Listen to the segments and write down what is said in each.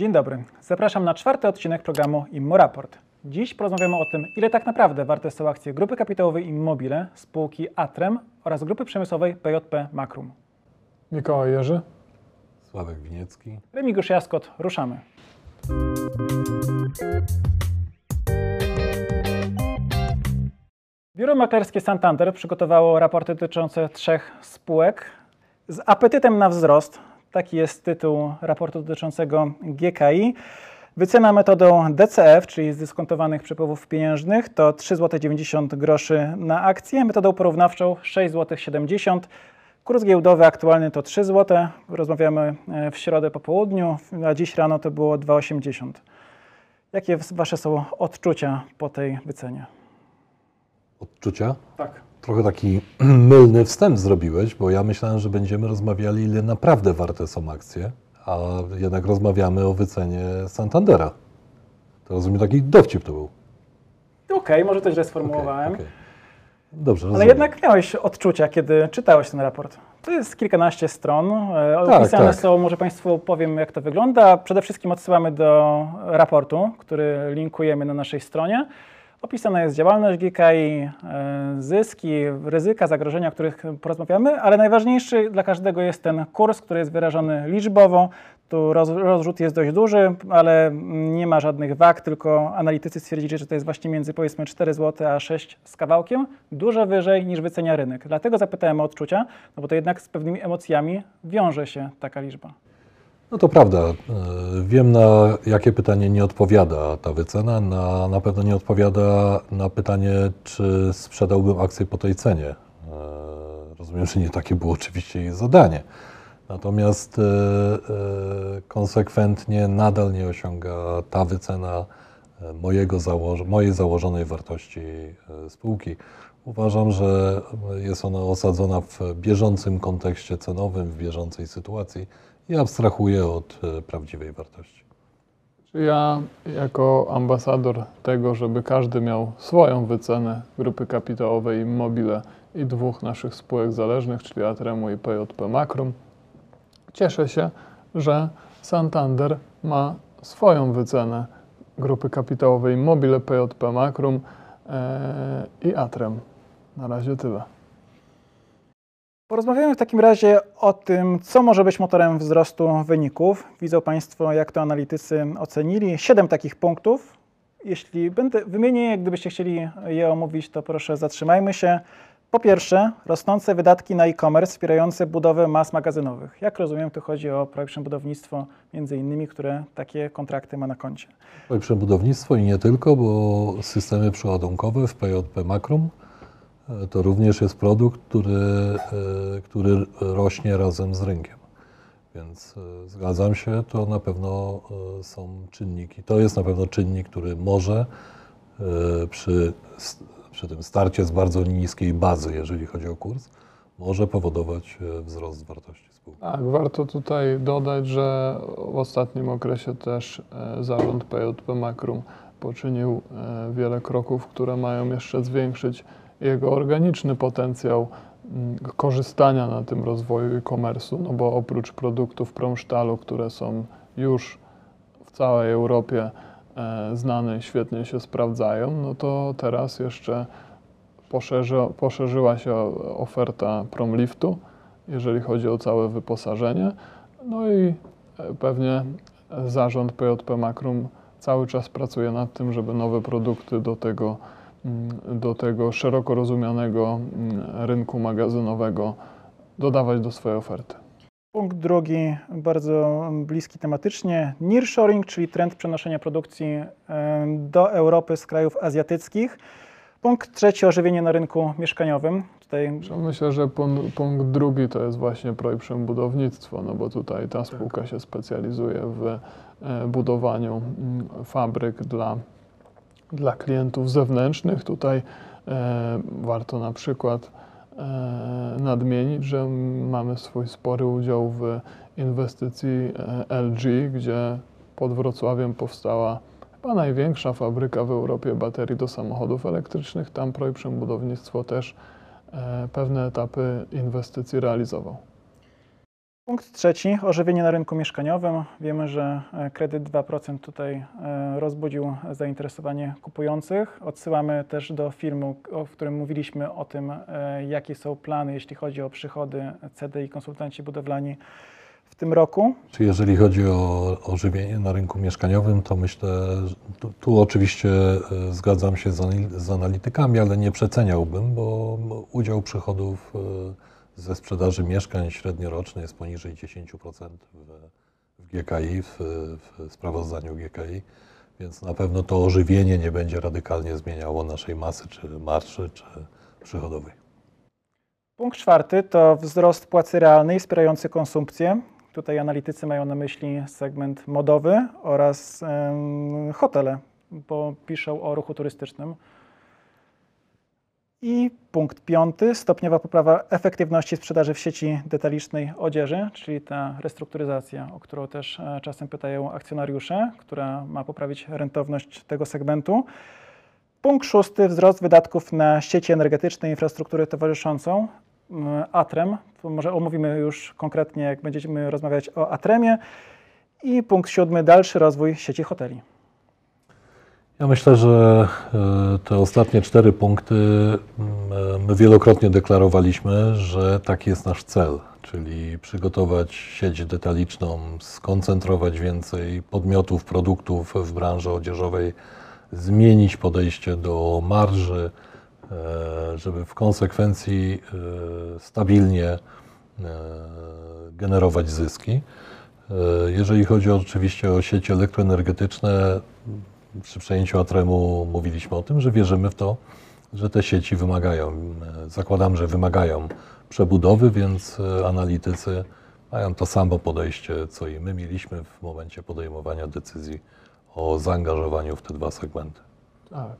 Dzień dobry. Zapraszam na czwarty odcinek programu Immoraport. Dziś porozmawiamy o tym, ile tak naprawdę warte są akcje grupy kapitałowej Immobile, spółki Atrem oraz grupy przemysłowej PJP Makrum. Mikołaj Jerzy. Sławek Winiecki. Remigiusz Jaskot, ruszamy. Biuro maklerskie Santander przygotowało raporty dotyczące trzech spółek z apetytem na wzrost. Taki jest tytuł raportu dotyczącego GKI. Wycena metodą DCF, czyli zdyskontowanych przepływów pieniężnych, to 3,90 zł na akcję. Metodą porównawczą 6,70 zł. Kurs giełdowy aktualny to 3 zł. Rozmawiamy e, w środę po południu, a dziś rano to było 2,80. Jakie Wasze są odczucia po tej wycenie? Odczucia? Tak. Trochę taki mylny wstęp zrobiłeś, bo ja myślałem, że będziemy rozmawiali, ile naprawdę warte są akcje, a jednak rozmawiamy o wycenie Santandera. To rozumiem, taki dowcip to był. Okej, może to źle Okej, sformułowałem. okej. Dobrze, Ale rozumiem. jednak miałeś odczucia, kiedy czytałeś ten raport. To jest kilkanaście stron. e, Tak, Opisane tak. są, może Państwu powiem, jak to wygląda. Przede wszystkim odsyłamy do raportu, który linkujemy na naszej stronie. Opisana jest działalność GKI, e, zyski, ryzyka, zagrożenia, o których porozmawiamy, ale najważniejszy dla każdego jest ten kurs, który jest wyrażony liczbowo. Tu roz, rozrzut jest dość duży, ale nie ma żadnych wag, tylko analitycy stwierdzili, że to jest właśnie między powiedzmy 4 zł a 6 z kawałkiem, dużo wyżej niż wycenia rynek. Dlatego zapytałem o odczucia, no bo to jednak z pewnymi emocjami wiąże się taka liczba. No to prawda. E, Wiem, na jakie pytanie nie odpowiada ta wycena. Na, na pewno nie odpowiada na pytanie, czy sprzedałbym akcję po tej cenie. E, Rozumiem, że nie takie było oczywiście jej zadanie. Natomiast e, konsekwentnie nadal nie osiąga ta wycena mojego założ- mojej założonej wartości spółki. Uważam, że jest ona osadzona w bieżącym kontekście cenowym, w bieżącej sytuacji i abstrahuję od e, prawdziwej wartości. Ja jako ambasador tego, żeby każdy miał swoją wycenę grupy kapitałowej Immobile i dwóch naszych spółek zależnych, czyli Atremu i PJP Makrum, cieszę się, że Santander ma swoją wycenę grupy kapitałowej Immobile, PJP Makrum e, i Atrem. Na razie tyle. Porozmawiamy w takim razie o tym, co może być motorem wzrostu wyników. Widzą Państwo, jak to analitycy ocenili. Siedem takich punktów. Jeśli będę wymienię gdybyście chcieli je omówić, to proszę zatrzymajmy się. Po pierwsze, rosnące wydatki na e-commerce wspierające budowę mas magazynowych. Jak rozumiem, tu chodzi o projekt budownictwo, między innymi, które takie kontrakty ma na koncie. I Przebudownictwo i nie tylko, bo systemy przeładunkowe w PJP Makrum to również jest produkt, który, e, który rośnie razem z rynkiem. Więc e, zgadzam się, to na pewno e, są czynniki. To jest na pewno czynnik, który może przy, przy tym starcie z bardzo niskiej bazy, jeżeli chodzi o kurs, może powodować wzrost wartości spółki. Tak, warto tutaj dodać, że w ostatnim okresie też zarząd PJP Makrum poczynił wiele kroków, które mają jeszcze zwiększyć jego organiczny potencjał mm, korzystania na tym rozwoju e-commerce'u, no bo oprócz produktów promsztalu, które są już w całej Europie e, znane i świetnie się sprawdzają, no to teraz jeszcze poszerzy, poszerzyła się oferta Promliftu, jeżeli chodzi o całe wyposażenie. No i e, pewnie zarząd PJP Makrum cały czas pracuje nad tym, żeby nowe produkty do tego, do tego szeroko rozumianego mm, rynku magazynowego dodawać do swojej oferty. Punkt drugi, bardzo bliski tematycznie, nearshoring, czyli trend przenoszenia produkcji do Europy z krajów azjatyckich. Punkt trzeci, ożywienie na rynku mieszkaniowym. Tutaj Myślę, że pun- punkt drugi to jest właśnie projekt Przembudownictwo, no bo tutaj ta spółka się specjalizuje w e, budowaniu mm, fabryk dla, dla klientów zewnętrznych. Tutaj e, warto na przykład e, nadmienić, że mamy swój spory udział w inwestycji e, LG, gdzie pod Wrocławiem powstała chyba największa fabryka w Europie baterii do samochodów elektrycznych. Tam projekt Przemudownictwo też pewne etapy inwestycji realizował. Punkt trzeci, ożywienie na rynku mieszkaniowym. Wiemy, że e, kredyt 2% tutaj e, rozbudził zainteresowanie kupujących. Odsyłamy też do filmu, o- którym mówiliśmy o tym, e, jakie są plany, jeśli chodzi o przychody CD i konsultanci budowlani w tym roku. Czy jeżeli chodzi o ożywienie na rynku mieszkaniowym, to myślę, tu, tu oczywiście zgadzam się z, z analitykami, ale nie przeceniałbym, bo udział przychodów ze sprzedaży mieszkań średnioroczny jest poniżej 10% w, w GKI, w, w sprawozdaniu GKI, więc na pewno to ożywienie nie będzie radykalnie zmieniało naszej masy, czy marszy, czy przychodowej. Punkt czwarty to wzrost płacy realnej wspierający konsumpcję. Tutaj analitycy mają na myśli segment modowy oraz em, hotele, bo piszą o ruchu turystycznym. I punkt piąty, stopniowa poprawa efektywności sprzedaży w sieci detalicznej odzieży, czyli ta restrukturyzacja, o którą też e, czasem pytają akcjonariusze, która ma poprawić rentowność tego segmentu. Punkt szósty, wzrost wydatków na sieci energetyczne i infrastrukturę towarzyszącą. Mm, Atrem, to może omówimy już konkretnie, jak będziemy rozmawiać o Atremie. I punkt siódmy, dalszy rozwój sieci hoteli. Ja myślę, że e, te ostatnie cztery punkty mm, e, my wielokrotnie deklarowaliśmy, że taki jest nasz cel, czyli przygotować sieć detaliczną, skoncentrować więcej podmiotów, produktów w branży odzieżowej, zmienić podejście do marży, e, żeby w konsekwencji stabilnie generować zyski. Jeżeli chodzi oczywiście o sieci elektroenergetyczne, przy przejęciu Atremu mówiliśmy o tym, że wierzymy w to, że te sieci wymagają, e, zakładam, że wymagają przebudowy, więc e, analitycy mają to samo podejście, co i my mieliśmy w momencie podejmowania decyzji o zaangażowaniu w te dwa segmenty. Tak.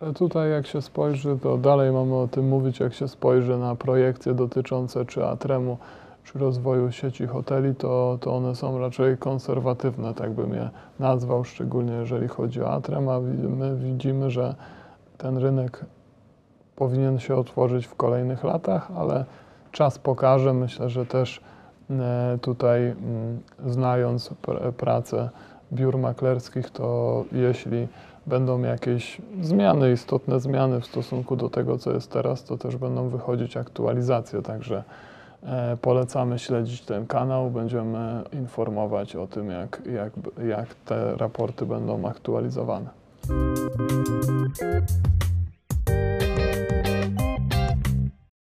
Ale tutaj jak się spojrzy, to dalej mamy o tym mówić, jak się spojrzy na projekcje dotyczące czy Atremu, czy rozwoju sieci hoteli, to, to one są raczej konserwatywne, tak bym je nazwał, szczególnie jeżeli chodzi o Atrem, a my widzimy, że ten rynek powinien się otworzyć w kolejnych latach, ale czas pokaże. Myślę, że też e, tutaj mm, znając pr- pracę biur maklerskich, to jeśli będą jakieś zmiany, istotne zmiany w stosunku do tego, co jest teraz, to też będą wychodzić aktualizacje. Także polecamy śledzić ten kanał. Będziemy informować o tym, jak, jak, jak te raporty będą aktualizowane.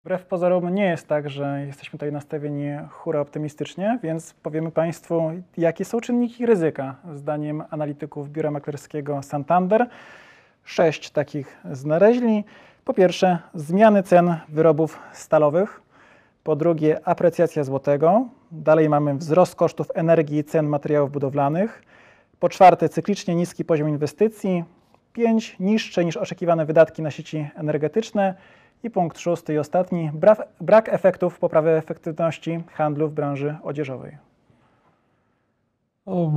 Wbrew pozorom nie jest tak, że jesteśmy tutaj nastawieni hura optymistycznie, więc powiemy Państwu, jakie są czynniki ryzyka zdaniem analityków biura maklerskiego Santander. Sześć takich znaleźli. Po pierwsze, zmiany cen wyrobów stalowych. Po drugie, aprecjacja złotego. Dalej mamy wzrost kosztów energii i cen materiałów budowlanych. Po czwarte, cyklicznie niski poziom inwestycji. Pięć, niższe niż oczekiwane wydatki na sieci energetyczne. I punkt szósty i ostatni, brak, brak efektów poprawy efektywności handlu w branży odzieżowej. No,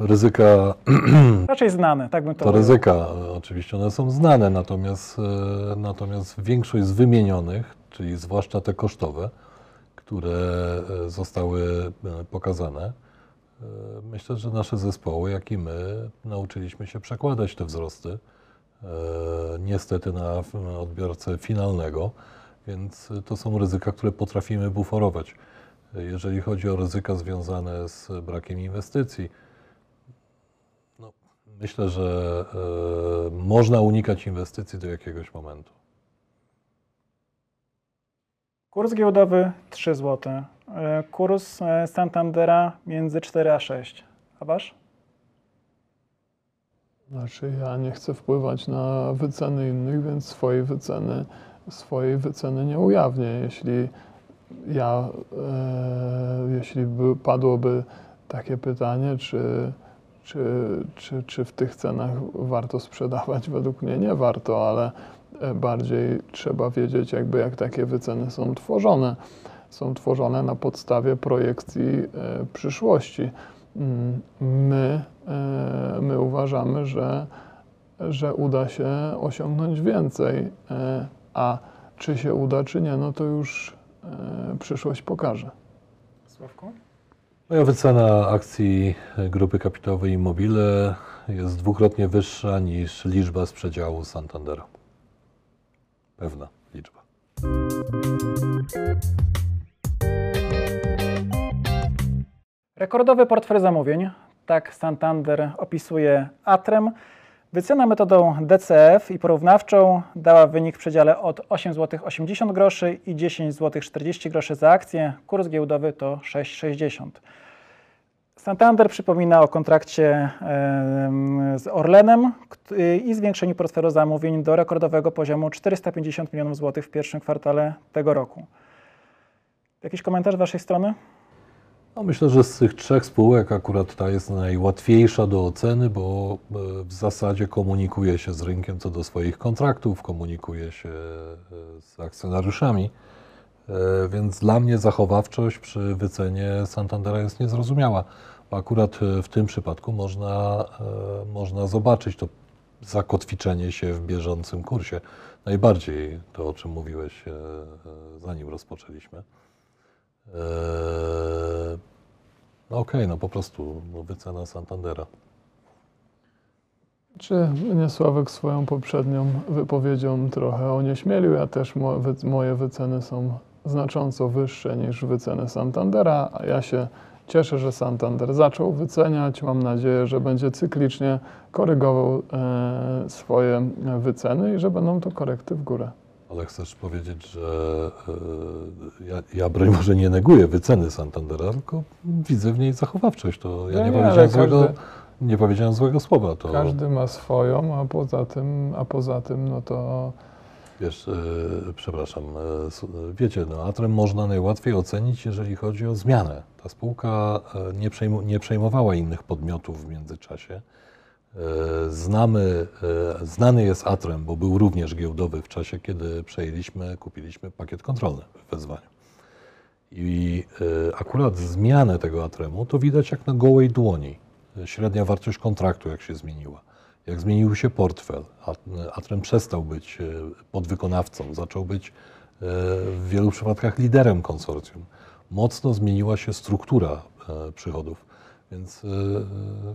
ryzyka Raczej znane, tak bym to To ryzyka, oczywiście one są znane, natomiast, e, natomiast większość z wymienionych, czyli zwłaszcza te kosztowe, które e, zostały e, pokazane, e, myślę, że nasze zespoły, jak i my, nauczyliśmy się przekładać te wzrosty, niestety na odbiorcę finalnego, więc to są ryzyka, które potrafimy buforować. Jeżeli chodzi o ryzyka związane z brakiem inwestycji, Myślę, że można unikać inwestycji do jakiegoś momentu. Kurs giełdowy 3 zł. E, Kurs e, Santandera między 4 a 6. A wasz? Znaczy, ja nie chcę wpływać na wyceny innych, więc swojej wyceny, swojej wyceny nie ujawnię. Jeśli ja, e, jeśli by, padłoby takie pytanie, czy, czy, czy, czy w tych cenach warto sprzedawać, według mnie nie warto, ale bardziej trzeba wiedzieć, jakby jak takie wyceny są tworzone. Są tworzone na podstawie projekcji e, przyszłości. Mm, My, e, my uważamy, że, że uda się osiągnąć więcej, e, a czy się uda, czy nie, no to już e, przyszłość pokaże. Sławku? Moja wycena akcji grupy kapitałowej Immobile jest dwukrotnie wyższa niż liczba z przedziału Santandera. Pewna liczba. Rekordowy portfel zamówień, tak Santander opisuje Atrem. Wycena metodą DCF i porównawczą dała wynik w przedziale od 8 zł 80 groszy i 10 zł 40 groszy za akcję. Kurs giełdowy to 6,60. Santander przypomina o kontrakcie em, z Orlenem kt- i zwiększeniu portfelu zamówień do rekordowego poziomu 450 milionów złotych w pierwszym kwartale tego roku. Jakiś komentarz z Waszej strony? No myślę, że z tych trzech spółek akurat ta jest najłatwiejsza do oceny, bo e, w zasadzie komunikuje się z rynkiem co do swoich kontraktów, komunikuje się e, z akcjonariuszami, E, więc dla mnie zachowawczość przy wycenie Santandera jest niezrozumiała. Bo akurat e, w tym przypadku można, e, można zobaczyć to zakotwiczenie się w bieżącym kursie. Najbardziej to, o czym mówiłeś, e, e, zanim rozpoczęliśmy. No okej, no po prostu no wycena Santandera. Czy mnie Sławek swoją poprzednią wypowiedzią trochę onieśmielił? Ja też moje wyceny są znacząco wyższe niż wyceny Santandera, a ja się cieszę, że Santander zaczął wyceniać. Mam nadzieję, że będzie cyklicznie korygował e, swoje wyceny i że będą to korekty w górę. Ale chcesz powiedzieć, że e, ja, ja broń może nie neguję wyceny Santandera, tylko widzę w niej zachowawczość. To ja Nie, nie, nie, powiedziałem, złego, każdy- nie powiedziałem złego słowa. To Każdy ma swoją, a poza tym, a poza tym no to wiesz, e, przepraszam, e, wiecie, no Atrem można najłatwiej ocenić, jeżeli chodzi o zmianę. Ta spółka e, nie, nie przejmowała innych podmiotów w międzyczasie. Znamy, znany jest Atrem, bo był również giełdowy w czasie, kiedy przejęliśmy, kupiliśmy pakiet kontrolny w wezwaniu. I akurat zmianę tego Atremu to widać jak na gołej dłoni. Średnia wartość kontraktu, jak się zmieniła, jak zmienił się portfel. Atrem przestał być e, podwykonawcą, zaczął być e, w wielu przypadkach liderem konsorcjum. Mocno zmieniła się struktura e, przychodów, więc,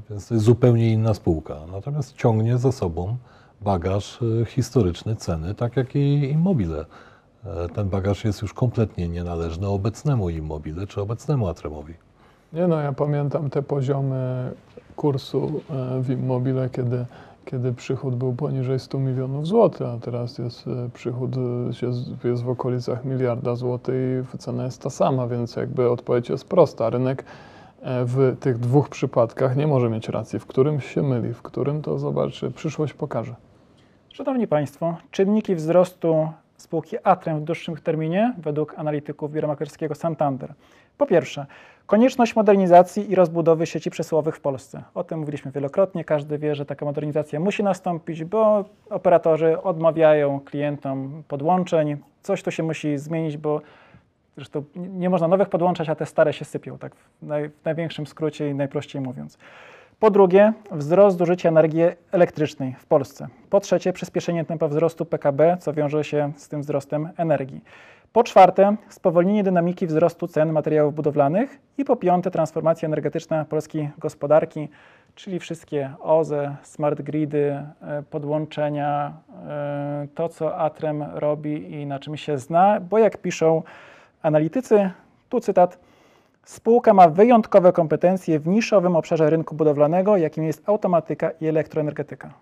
więc to jest zupełnie inna spółka. Natomiast ciągnie za sobą bagaż historyczny ceny, tak jak i Immobile. Ten bagaż jest już kompletnie nienależny obecnemu Immobile czy obecnemu Atremowi. Nie no, ja pamiętam te poziomy kursu e, w Immobile, kiedy, kiedy przychód był poniżej 100 milionów złotych, a teraz jest e, przychód e, jest w okolicach miliarda złotych i cena jest ta sama, więc jakby odpowiedź jest prosta. Rynek w tych dwóch przypadkach nie może mieć racji, w którym się myli, w którym to zobaczy, przyszłość pokaże. Szanowni Państwo, czynniki wzrostu spółki Atrem w dłuższym terminie według analityków biura maklerskiego Santander. Po pierwsze, konieczność modernizacji i rozbudowy sieci przesyłowych w Polsce. O tym mówiliśmy wielokrotnie. Każdy wie, że taka modernizacja musi nastąpić, bo operatorzy odmawiają klientom podłączeń. Coś tu się musi zmienić, bo zresztą nie- można nowych podłączać, a te stare się sypią, tak w, naj, w największym skrócie i najprościej mówiąc. Po drugie, wzrost zużycia energii elektrycznej w Polsce. Po trzecie, przyspieszenie tempa wzrostu PKB, co wiąże się z tym wzrostem energii. Po czwarte, spowolnienie dynamiki wzrostu cen materiałów budowlanych. I po piąte, transformacja energetyczna polskiej gospodarki, czyli wszystkie OZE, smart gridy, e, podłączenia, e, to co Atrem robi i na czym się zna, bo jak piszą analitycy, tu cytat, Spółka ma wyjątkowe kompetencje w niszowym obszarze rynku budowlanego, jakim jest automatyka i elektroenergetyka.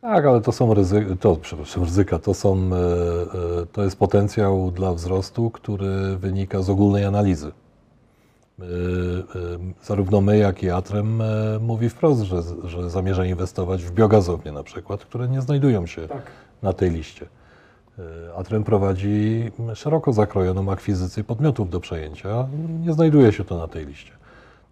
Tak, ale to są ryzyka, to, przepraszam, ryzyka, to, są, e, e, to jest potencjał dla wzrostu, który wynika z ogólnej analizy. E, Zarówno my, jak i Atrem mówi wprost, że, że zamierza inwestować w biogazownie na przykład, które nie znajdują się na tej liście. Atrem prowadzi szeroko zakrojoną akwizycję podmiotów do przejęcia. Nie znajduje się to na tej liście.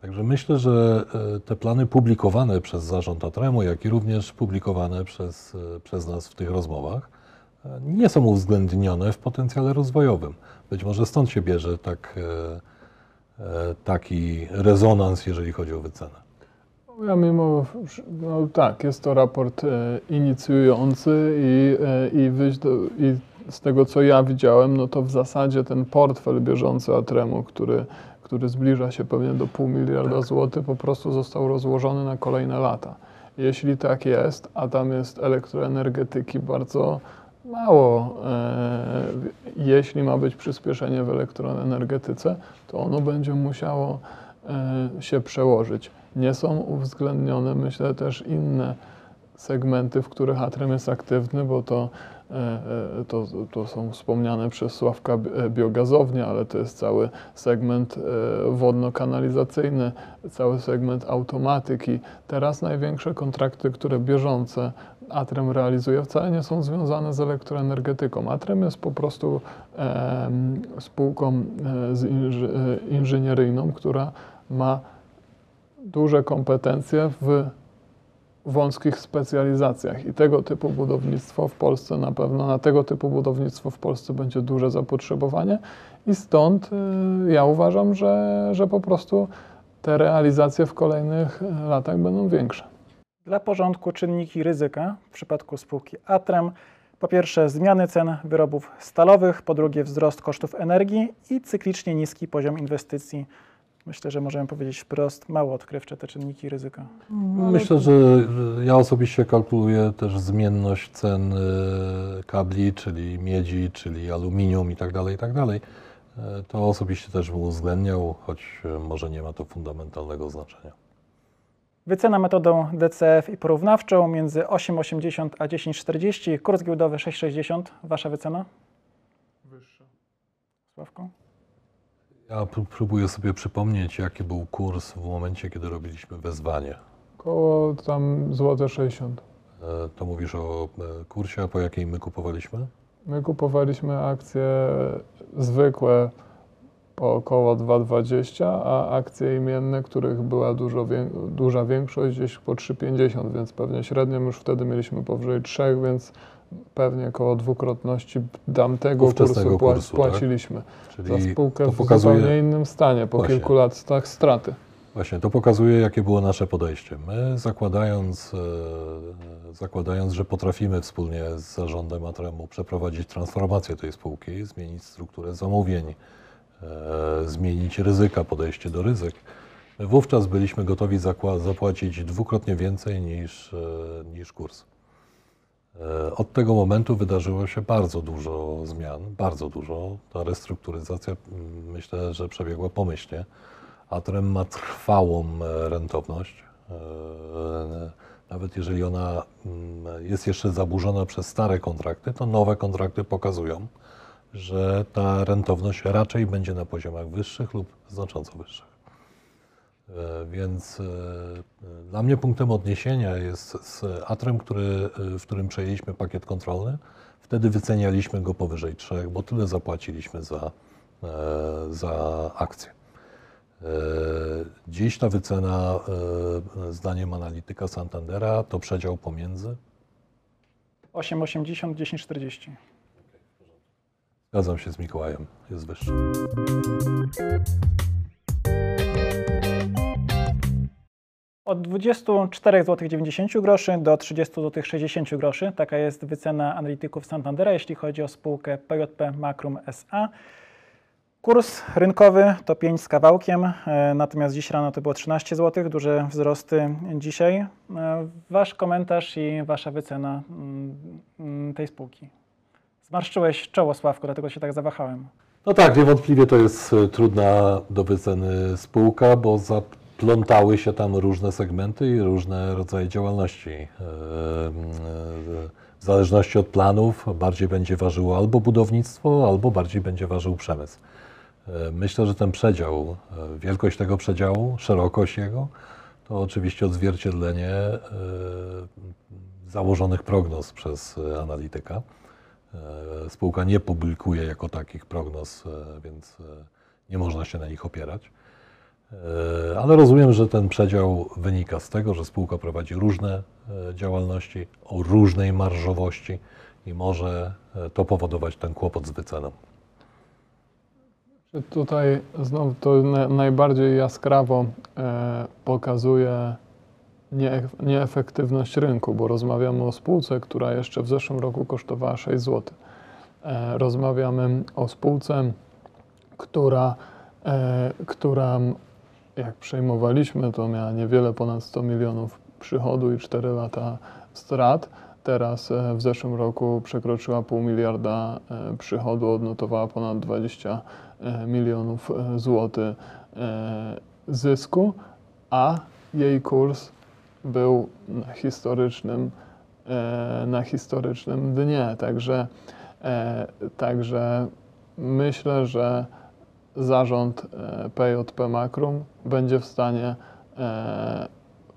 Także myślę, że e, te plany publikowane przez zarząd Atremu, jak i również publikowane przez, e, przez nas w tych rozmowach, e, nie są uwzględnione w potencjale rozwojowym. Być może stąd się bierze tak, taki rezonans, jeżeli chodzi o wycenę. Ja mimo, no tak, jest to raport inicjujący i, i, wyjść do, i z tego co ja widziałem, no to w zasadzie ten portfel bieżący Atremu, który, który zbliża się pewnie do pół miliarda Tak. złotych, po prostu został rozłożony na kolejne lata. Jeśli tak jest, a tam jest elektroenergetyki bardzo mało, e, jeśli ma być przyspieszenie w elektroenergetyce, to ono będzie musiało e, się przełożyć. Nie są uwzględnione, myślę, też inne segmenty, w których Atrem jest aktywny, bo to, to, to są wspomniane przez Sławka e, biogazownie, ale to jest cały segment e, wodno-kanalizacyjny, cały segment automatyki. Teraz największe kontrakty, które bieżące Atrem realizuje, wcale nie są związane z elektroenergetyką. Atrem jest po prostu spółką e, inży, e, inżynieryjną, która ma duże kompetencje w wąskich specjalizacjach i tego typu budownictwo w Polsce na pewno, na tego typu budownictwo w Polsce będzie duże zapotrzebowanie i stąd y, ja uważam, że, że po prostu te realizacje w kolejnych y, latach będą większe. Dla porządku czynniki ryzyka w przypadku spółki Atrem. Po pierwsze zmiany cen wyrobów stalowych, po drugie wzrost kosztów energii i cyklicznie niski poziom inwestycji. Myślę, że możemy powiedzieć wprost, mało odkrywcze te czynniki ryzyka. Myślę, że ja osobiście kalkuluję też zmienność cen y, kabli, czyli miedzi, czyli aluminium i tak dalej, i tak dalej. E, To osobiście też bym uwzględniał, choć e, może nie ma to fundamentalnego znaczenia. Wycena metodą DCF i porównawczą między 8,80 a 10,40, kurs giełdowy 6,60. Wasza wycena, Wyższe. Sławku? Ja pró- próbuję sobie przypomnieć, jaki był kurs w momencie, kiedy robiliśmy wezwanie. Koło tam złote 60. E, To mówisz o e, kursie, a po jakiej my kupowaliśmy? My kupowaliśmy akcje zwykłe po około 2,20, a akcje imienne, których była dużo wię- duża większość, gdzieś po 3,50, więc pewnie średnią już wtedy mieliśmy powyżej 3, więc pewnie około dwukrotności tamtego Ówczesnego kursu, kursu, tak? płaciliśmy. Za Czyli spółkę to w pokazuje, zupełnie innym stanie, po Właśnie. kilku latach straty. Właśnie, to pokazuje, jakie było nasze podejście. My zakładając, e, zakładając, że potrafimy wspólnie z zarządem Atremu przeprowadzić transformację tej spółki, zmienić strukturę zamówień, e, zmienić ryzyka, podejście do ryzyk, my wówczas byliśmy gotowi zapłacić dwukrotnie więcej niż, e, niż kurs. E, Od tego momentu wydarzyło się bardzo dużo zmian, bardzo dużo. Ta restrukturyzacja myślę, że przebiegła pomyślnie. Atrem ma trwałą e, rentowność. E, Nawet jeżeli ona jest jeszcze zaburzona przez stare kontrakty, to nowe kontrakty pokazują, że ta rentowność raczej będzie na poziomach wyższych lub znacząco wyższych. E, Więc e, dla mnie punktem odniesienia jest z Atrem, który, e, w którym przejęliśmy pakiet kontrolny. Wtedy wycenialiśmy go powyżej 3, bo tyle zapłaciliśmy za, za akcję. Dziś ta wycena, zdaniem analityka Santandera, to przedział pomiędzy. 8,80, 10,40. Zgadzam się z Mikołajem, jest wyższy. Od 24,90 zł do 30,60 zł. Taka jest wycena analityków Santandera, jeśli chodzi o spółkę PJP Makrum SA. Kurs rynkowy to 5 z kawałkiem, e, natomiast dziś rano to było 13 zł, duże wzrosty dzisiaj. E, Wasz komentarz i Wasza wycena mm, mm, tej spółki. Zmarszczyłeś czoło, Sławko, dlatego się tak zawahałem. No tak, niewątpliwie to jest e, trudna do wyceny spółka, bo zaplątały się tam różne segmenty i różne rodzaje działalności. E, e, W zależności od planów bardziej będzie ważyło albo budownictwo, albo bardziej będzie ważył przemysł. E, Myślę, że ten przedział, wielkość tego przedziału, szerokość jego, to oczywiście odzwierciedlenie założonych prognoz przez analityka. Spółka nie publikuje jako takich prognoz, więc nie można się na nich opierać. E, Ale rozumiem, że ten przedział wynika z tego, że spółka prowadzi różne e, działalności o różnej marżowości i może e, to powodować ten kłopot z wyceną. Tutaj znowu to na, najbardziej jaskrawo pokazuje nie, nieefektywność rynku, bo rozmawiamy o spółce, która jeszcze w zeszłym roku kosztowała 6 zł. Rozmawiamy o spółce, która która jak przejmowaliśmy, to miała niewiele ponad 100 milionów przychodu i 4 lata strat. Teraz e, w zeszłym roku przekroczyła pół miliarda e, przychodu, odnotowała ponad 20 e, milionów złotych zysku, a jej kurs był na historycznym, na historycznym dnie. Także, także myślę, że zarząd e, PJP Makrum będzie w stanie e,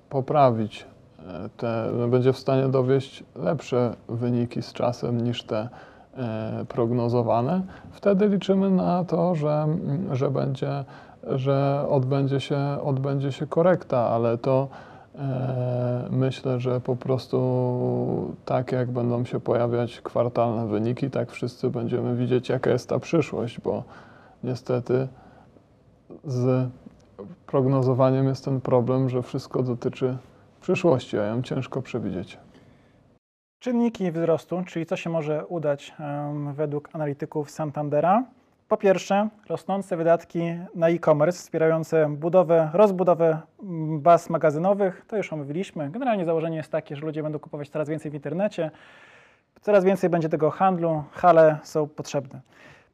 poprawić e, te, będzie w stanie dowieść lepsze wyniki z czasem niż te e, prognozowane. Wtedy liczymy na to, że, że, będzie, że odbędzie, się, odbędzie się korekta, ale to e, myślę, że po prostu tak jak będą się pojawiać kwartalne wyniki, tak wszyscy będziemy widzieć, jaka jest ta przyszłość, bo niestety z prognozowaniem jest ten problem, że wszystko dotyczy przyszłości, a ją ciężko przewidzieć. Czynniki wzrostu, czyli co się może udać em, według analityków Santandera. Po pierwsze, rosnące wydatki na e-commerce wspierające budowę, rozbudowę mm, baz magazynowych. To już omówiliśmy. Generalnie założenie jest takie, że ludzie będą kupować coraz więcej w internecie, coraz więcej będzie tego handlu, hale są potrzebne.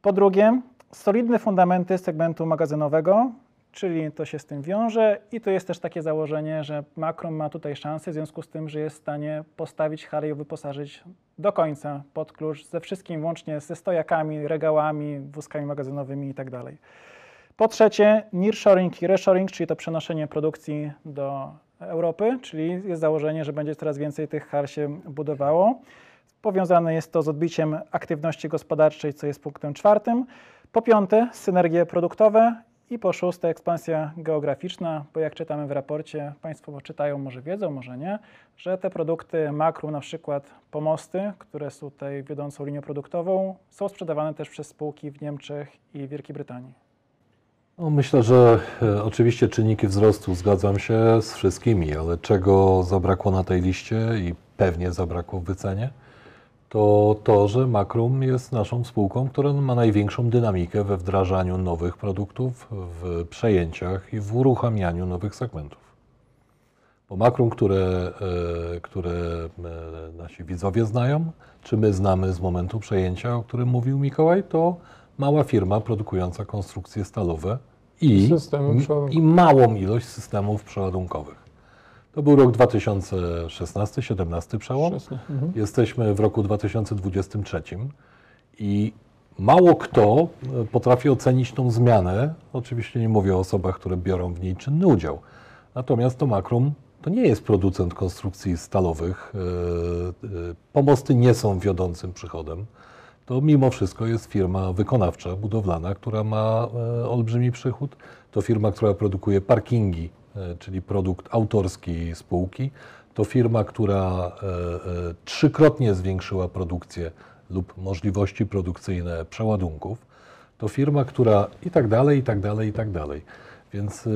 Po drugie, solidne fundamenty segmentu magazynowego, czyli to się z tym wiąże i to jest też takie założenie, że Macron ma tutaj szansę w związku z tym, że jest w stanie postawić halę i wyposażyć do końca pod klucz ze wszystkim, łącznie ze stojakami, regałami, wózkami magazynowymi itd. Po trzecie, nearshoring i reshoring, czyli to przenoszenie produkcji do Europy, czyli jest założenie, że będzie coraz więcej tych hal się budowało. Powiązane jest to z odbiciem aktywności gospodarczej, co jest punktem czwartym. Po piąte, synergie produktowe i po szóste, ekspansja geograficzna, bo jak czytamy w raporcie, Państwo czytają, może wiedzą, może nie, że te produkty makru, na przykład pomosty, które są tutaj wiodącą linią produktową, są sprzedawane też przez spółki w Niemczech i Wielkiej Brytanii. No, myślę, że e, oczywiście czynniki wzrostu zgadzam się z wszystkimi, ale czego zabrakło na tej liście i pewnie zabrakło w wycenie, to to, że Makrum jest naszą spółką, która ma największą dynamikę we wdrażaniu nowych produktów, w przejęciach i w uruchamianiu nowych segmentów. Bo Makrum, które, e, które e, nasi widzowie znają, czy my znamy z momentu przejęcia, o którym mówił Mikołaj, to mała firma produkująca konstrukcje stalowe i, i małą ilość systemów przeładunkowych. To był rok 2016-17 przełom. Mhm. Jesteśmy w roku 2023 i mało kto e, potrafi ocenić tą zmianę. Oczywiście nie mówię o osobach, które biorą w niej czynny udział. Natomiast to Makrum to nie jest producent konstrukcji stalowych. E, e, Pomosty nie są wiodącym przychodem. To mimo wszystko jest firma wykonawcza, budowlana, która ma olbrzymi przychód. To firma, która produkuje parkingi, czyli produkt autorski spółki. To firma, która e, e, trzykrotnie zwiększyła produkcję lub możliwości produkcyjne przeładunków. To firma, która i tak dalej, i tak dalej, i tak dalej. Więc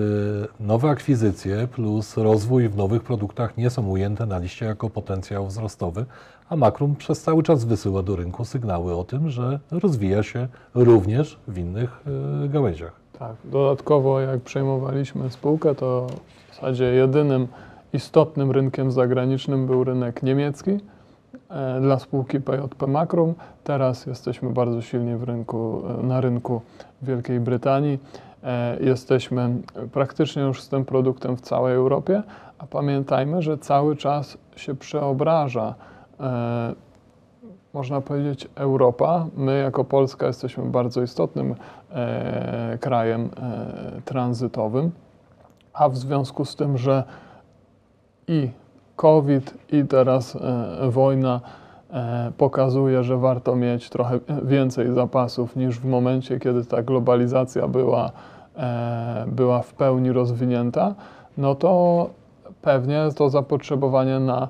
nowe akwizycje plus rozwój w nowych produktach nie są ujęte na liście jako potencjał wzrostowy, a Makrum przez cały czas wysyła do rynku sygnały o tym, że rozwija się również w innych gałęziach. Tak, dodatkowo jak przejmowaliśmy spółkę, to w zasadzie jedynym istotnym rynkiem zagranicznym był rynek niemiecki e, dla spółki PJP Makrum. Teraz jesteśmy bardzo silni w rynku, e, na rynku Wielkiej Brytanii. E, Jesteśmy praktycznie już z tym produktem w całej Europie, a pamiętajmy, że cały czas się przeobraża można powiedzieć, Europa. My jako Polska jesteśmy bardzo istotnym e, krajem e, tranzytowym, a w związku z tym, że i COVID, i teraz e, wojna e, pokazuje, że warto mieć trochę więcej zapasów niż w momencie, kiedy ta globalizacja była, e, była w pełni rozwinięta, no to pewnie to zapotrzebowanie na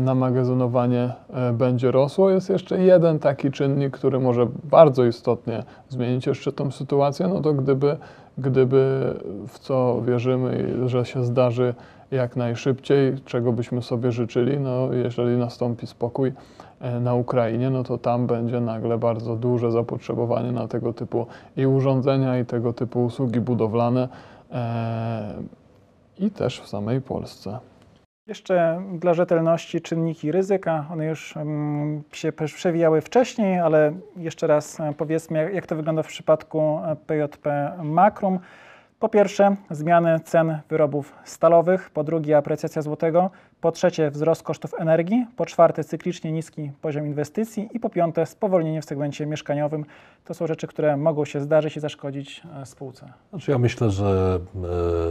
na magazynowanie e, będzie rosło. Jest jeszcze jeden taki czynnik, który może bardzo istotnie zmienić jeszcze tą sytuację, no to gdyby, gdyby w co wierzymy, że się zdarzy jak najszybciej, czego byśmy sobie życzyli, no jeżeli nastąpi spokój e, na Ukrainie, no to tam będzie nagle bardzo duże zapotrzebowanie na tego typu i urządzenia, i tego typu usługi budowlane e, i też w samej Polsce. Jeszcze dla rzetelności czynniki ryzyka. One już mm, się przewijały wcześniej, ale jeszcze raz e, powiedzmy, jak, jak to wygląda w przypadku e, PJP Makrum. Po pierwsze, zmiany cen wyrobów stalowych, po drugie, aprecjacja złotego, po trzecie, wzrost kosztów energii, po czwarte, cyklicznie niski poziom inwestycji i po piąte, spowolnienie w segmencie mieszkaniowym. To są rzeczy, które mogą się zdarzyć i zaszkodzić e, spółce. Znaczy ja myślę, że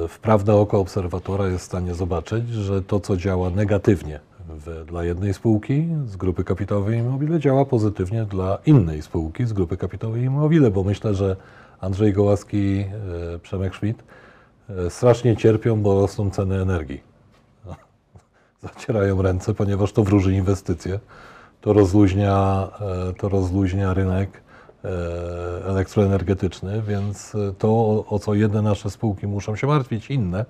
e, wprawne oko obserwatora jest w stanie zobaczyć, że to, co działa negatywnie w, dla jednej spółki z grupy kapitałowej Immobile, działa pozytywnie dla innej spółki z grupy kapitałowej Immobile, bo myślę, że Andrzej Gołaski, e, Przemek Schmidt e, strasznie cierpią, bo rosną ceny energii. Zacierają ręce, ponieważ to wróży inwestycje. To rozluźnia, e, to rozluźnia rynek elektroenergetyczny, więc to, o co jedne nasze spółki muszą się martwić, inne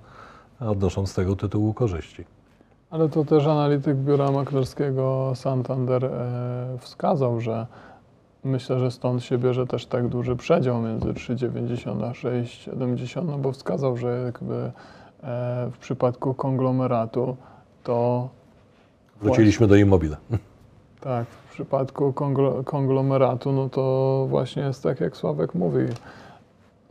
odnoszą z tego tytułu korzyści. Ale to też analityk biura maklerskiego Santander wskazał, że Myślę, że stąd się bierze też tak duży przedział między 3,90 a 6,70, no bo wskazał, że jakby e, w przypadku konglomeratu to... Wróciliśmy do Immobile. Tak, w przypadku konglomeratu, no to właśnie jest tak, jak Sławek mówi.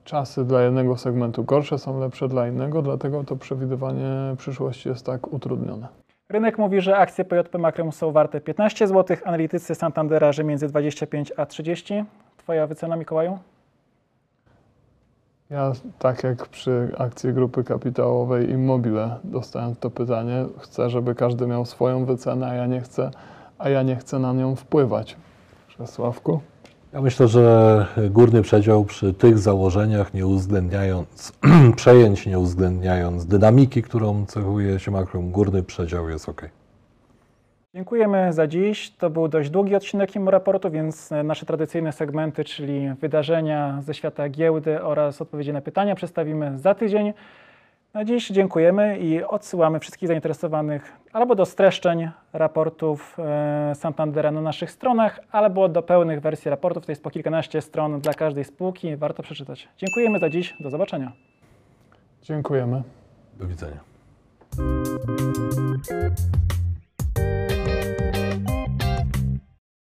Czasy dla jednego segmentu gorsze są lepsze dla innego, dlatego to przewidywanie przyszłości jest tak utrudnione. Rynek mówi, że akcje PJP Makrum są warte 15 zł, analitycy Santandera, że między 25 a 30. Twoja wycena, Mikołaju? Ja, tak jak przy akcji grupy kapitałowej Immobile, dostałem to pytanie. Chcę, żeby każdy miał swoją wycenę, a ja nie chcę, a ja nie chcę na nią wpływać. Czesławku? Ja myślę, że górny przedział przy tych założeniach, nie uwzględniając przejęć, nie uwzględniając dynamiki, którą cechuje się makrom, górny przedział jest ok. Dziękujemy za dziś. To był dość długi odcinek IMO Raportu, więc nasze tradycyjne segmenty, czyli wydarzenia ze świata giełdy oraz odpowiedzi na pytania przedstawimy za tydzień. Na dziś dziękujemy i odsyłamy wszystkich zainteresowanych albo do streszczeń raportów e, Santandera na naszych stronach, albo do pełnych wersji raportów. To jest po kilkanaście stron dla każdej spółki. Warto przeczytać. Dziękujemy za dziś. Do zobaczenia. Dziękujemy. Do widzenia.